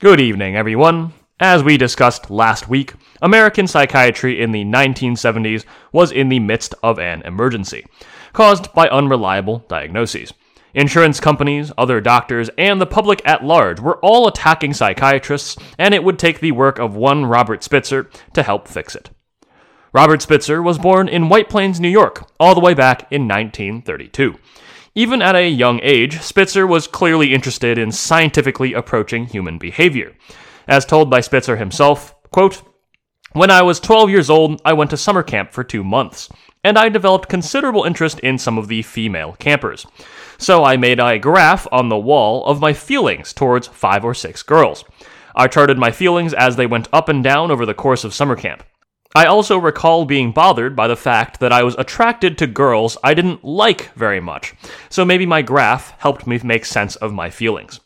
Good evening, everyone. As we discussed last week, American psychiatry in the 1970s was in the midst of an emergency, caused by unreliable diagnoses. Insurance companies, other doctors, and the public at large were all attacking psychiatrists, and it would take the work of one Robert Spitzer to help fix it. Robert Spitzer was born in White Plains, New York, all the way back in 1932. Even at a young age, Spitzer was clearly interested in scientifically approaching human behavior. As told by Spitzer himself, quote, When I was 12 years old, I went to summer camp for two months, and I developed considerable interest in some of the female campers. So I made a graph on the wall of my feelings towards five or six girls. I charted my feelings as they went up and down over the course of summer camp. I also recall being bothered by the fact that I was attracted to girls I didn't like very much, so maybe my graph helped me make sense of my feelings.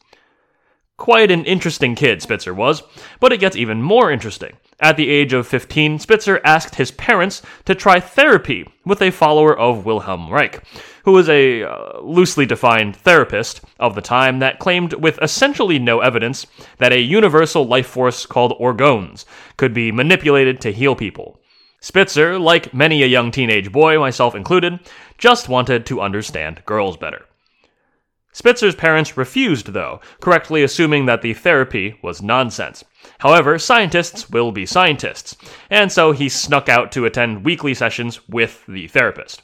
Quite an interesting kid, Spitzer was, but it gets even more interesting. At the age of 15, Spitzer asked his parents to try therapy with a follower of Wilhelm Reich, who was a uh, loosely defined therapist of the time that claimed, with essentially no evidence, that a universal life force called orgones could be manipulated to heal people. Spitzer, like many a young teenage boy, myself included, just wanted to understand girls better. Spitzer's parents refused, though, correctly assuming that the therapy was nonsense. However, scientists will be scientists, and so he snuck out to attend weekly sessions with the therapist.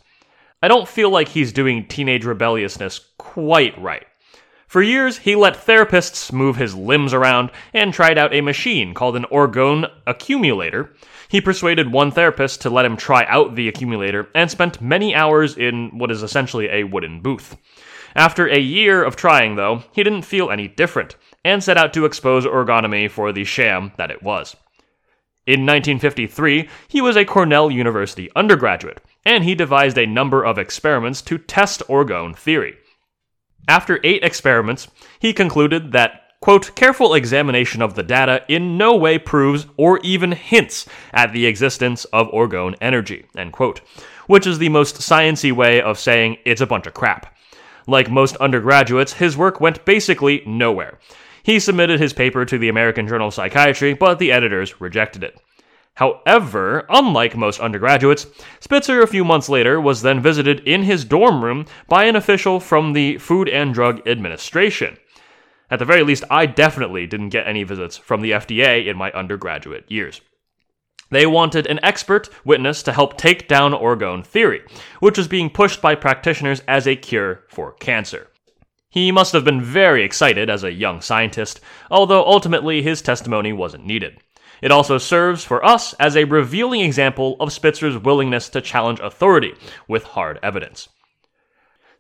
I don't feel like he's doing teenage rebelliousness quite right. For years, he let therapists move his limbs around and tried out a machine called an orgone accumulator. He persuaded one therapist to let him try out the accumulator and spent many hours in what is essentially a wooden booth. After a year of trying, though, he didn't feel any different, and set out to expose orgonomy for the sham that it was. In 1953, he was a Cornell University undergraduate, and he devised a number of experiments to test orgone theory. After eight experiments, he concluded that quote, careful examination of the data in no way proves or even hints at the existence of orgone energy, end quote, which is the most sciency way of saying it's a bunch of crap. Like most undergraduates, his work went basically nowhere. He submitted his paper to the American Journal of Psychiatry, but the editors rejected it. However, unlike most undergraduates, Spitzer a few months later was then visited in his dorm room by an official from the Food and Drug Administration. At the very least, I definitely didn't get any visits from the FDA in my undergraduate years. They wanted an expert witness to help take down orgone theory, which was being pushed by practitioners as a cure for cancer. He must have been very excited as a young scientist, although ultimately his testimony wasn't needed. It also serves for us as a revealing example of Spitzer's willingness to challenge authority with hard evidence.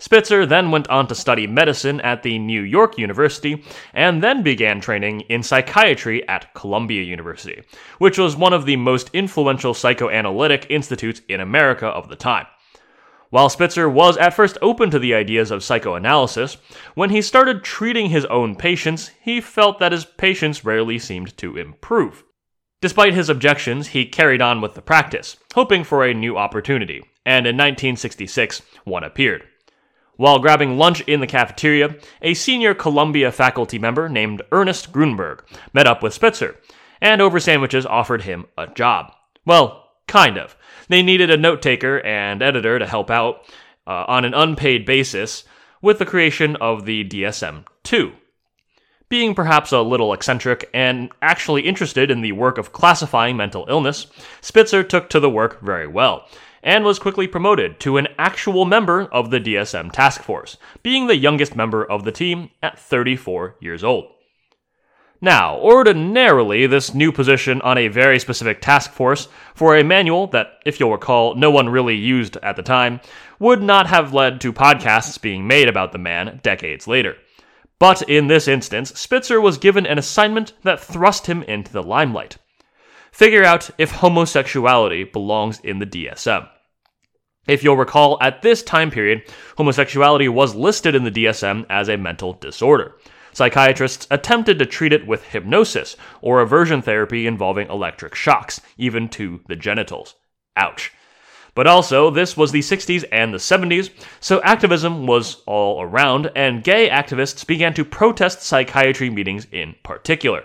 Spitzer then went on to study medicine at the New York University and then began training in psychiatry at Columbia University, which was one of the most influential psychoanalytic institutes in America of the time. While Spitzer was at first open to the ideas of psychoanalysis, when he started treating his own patients, he felt that his patients rarely seemed to improve. Despite his objections, he carried on with the practice, hoping for a new opportunity, and in 1966, one appeared. While grabbing lunch in the cafeteria, a senior Columbia faculty member named Ernest Gruenberg met up with Spitzer, and over sandwiches offered him a job. Well, kind of. They needed a note taker and editor to help out uh, on an unpaid basis with the creation of the DSM 2. Being perhaps a little eccentric and actually interested in the work of classifying mental illness, Spitzer took to the work very well and was quickly promoted to an actual member of the DSM task force, being the youngest member of the team at 34 years old. Now, ordinarily, this new position on a very specific task force for a manual that, if you'll recall, no one really used at the time, would not have led to podcasts being made about the man decades later. But in this instance, Spitzer was given an assignment that thrust him into the limelight figure out if homosexuality belongs in the DSM. If you'll recall, at this time period, homosexuality was listed in the DSM as a mental disorder. Psychiatrists attempted to treat it with hypnosis or aversion therapy involving electric shocks, even to the genitals. Ouch. But also, this was the 60s and the 70s, so activism was all around, and gay activists began to protest psychiatry meetings in particular.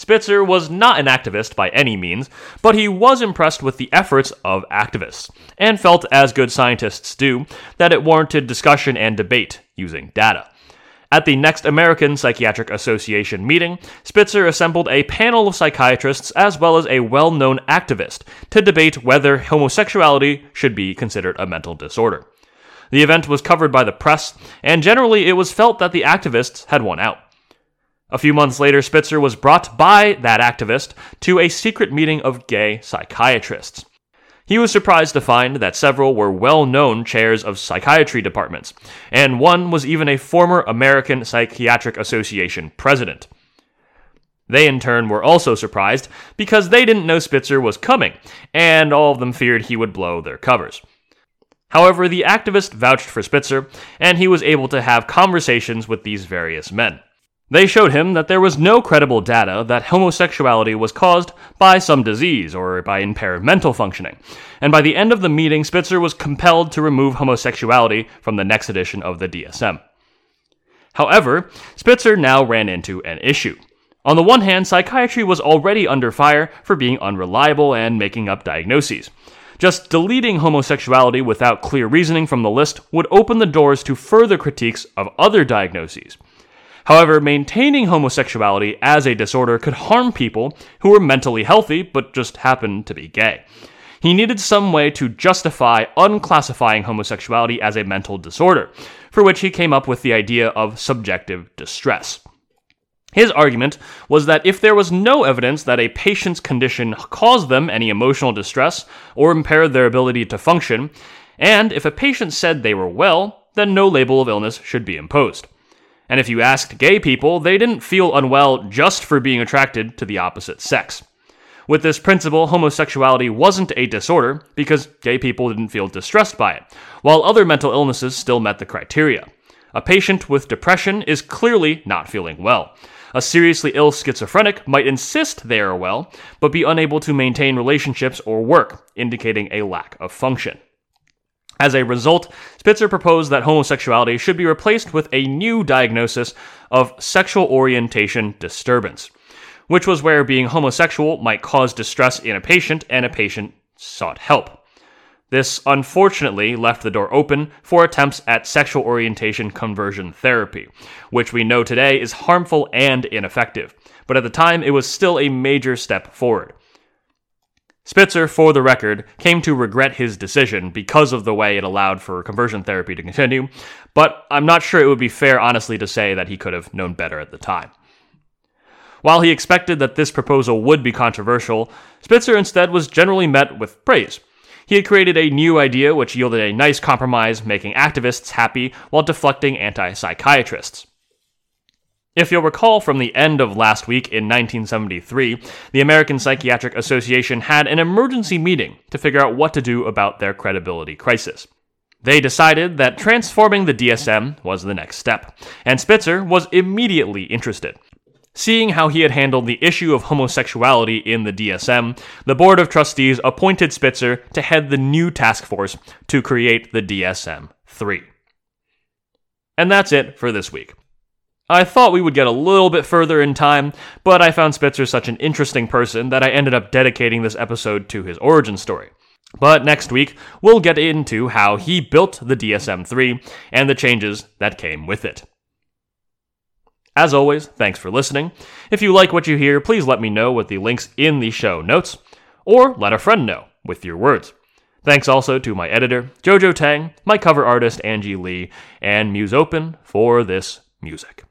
Spitzer was not an activist by any means, but he was impressed with the efforts of activists, and felt, as good scientists do, that it warranted discussion and debate using data. At the next American Psychiatric Association meeting, Spitzer assembled a panel of psychiatrists as well as a well known activist to debate whether homosexuality should be considered a mental disorder. The event was covered by the press, and generally it was felt that the activists had won out. A few months later, Spitzer was brought by that activist to a secret meeting of gay psychiatrists. He was surprised to find that several were well known chairs of psychiatry departments, and one was even a former American Psychiatric Association president. They, in turn, were also surprised because they didn't know Spitzer was coming, and all of them feared he would blow their covers. However, the activist vouched for Spitzer, and he was able to have conversations with these various men. They showed him that there was no credible data that homosexuality was caused by some disease or by impaired mental functioning. And by the end of the meeting, Spitzer was compelled to remove homosexuality from the next edition of the DSM. However, Spitzer now ran into an issue. On the one hand, psychiatry was already under fire for being unreliable and making up diagnoses. Just deleting homosexuality without clear reasoning from the list would open the doors to further critiques of other diagnoses. However, maintaining homosexuality as a disorder could harm people who were mentally healthy but just happened to be gay. He needed some way to justify unclassifying homosexuality as a mental disorder, for which he came up with the idea of subjective distress. His argument was that if there was no evidence that a patient's condition caused them any emotional distress or impaired their ability to function, and if a patient said they were well, then no label of illness should be imposed. And if you asked gay people, they didn't feel unwell just for being attracted to the opposite sex. With this principle, homosexuality wasn't a disorder because gay people didn't feel distressed by it, while other mental illnesses still met the criteria. A patient with depression is clearly not feeling well. A seriously ill schizophrenic might insist they are well, but be unable to maintain relationships or work, indicating a lack of function. As a result, Spitzer proposed that homosexuality should be replaced with a new diagnosis of sexual orientation disturbance, which was where being homosexual might cause distress in a patient and a patient sought help. This unfortunately left the door open for attempts at sexual orientation conversion therapy, which we know today is harmful and ineffective, but at the time it was still a major step forward. Spitzer, for the record, came to regret his decision because of the way it allowed for conversion therapy to continue, but I'm not sure it would be fair, honestly, to say that he could have known better at the time. While he expected that this proposal would be controversial, Spitzer instead was generally met with praise. He had created a new idea which yielded a nice compromise, making activists happy while deflecting anti psychiatrists. If you'll recall from the end of last week in 1973, the American Psychiatric Association had an emergency meeting to figure out what to do about their credibility crisis. They decided that transforming the DSM was the next step, and Spitzer was immediately interested. Seeing how he had handled the issue of homosexuality in the DSM, the Board of Trustees appointed Spitzer to head the new task force to create the DSM 3. And that's it for this week. I thought we would get a little bit further in time, but I found Spitzer such an interesting person that I ended up dedicating this episode to his origin story. But next week, we'll get into how he built the DSM 3 and the changes that came with it. As always, thanks for listening. If you like what you hear, please let me know with the links in the show notes, or let a friend know with your words. Thanks also to my editor, Jojo Tang, my cover artist, Angie Lee, and Musopen for this music.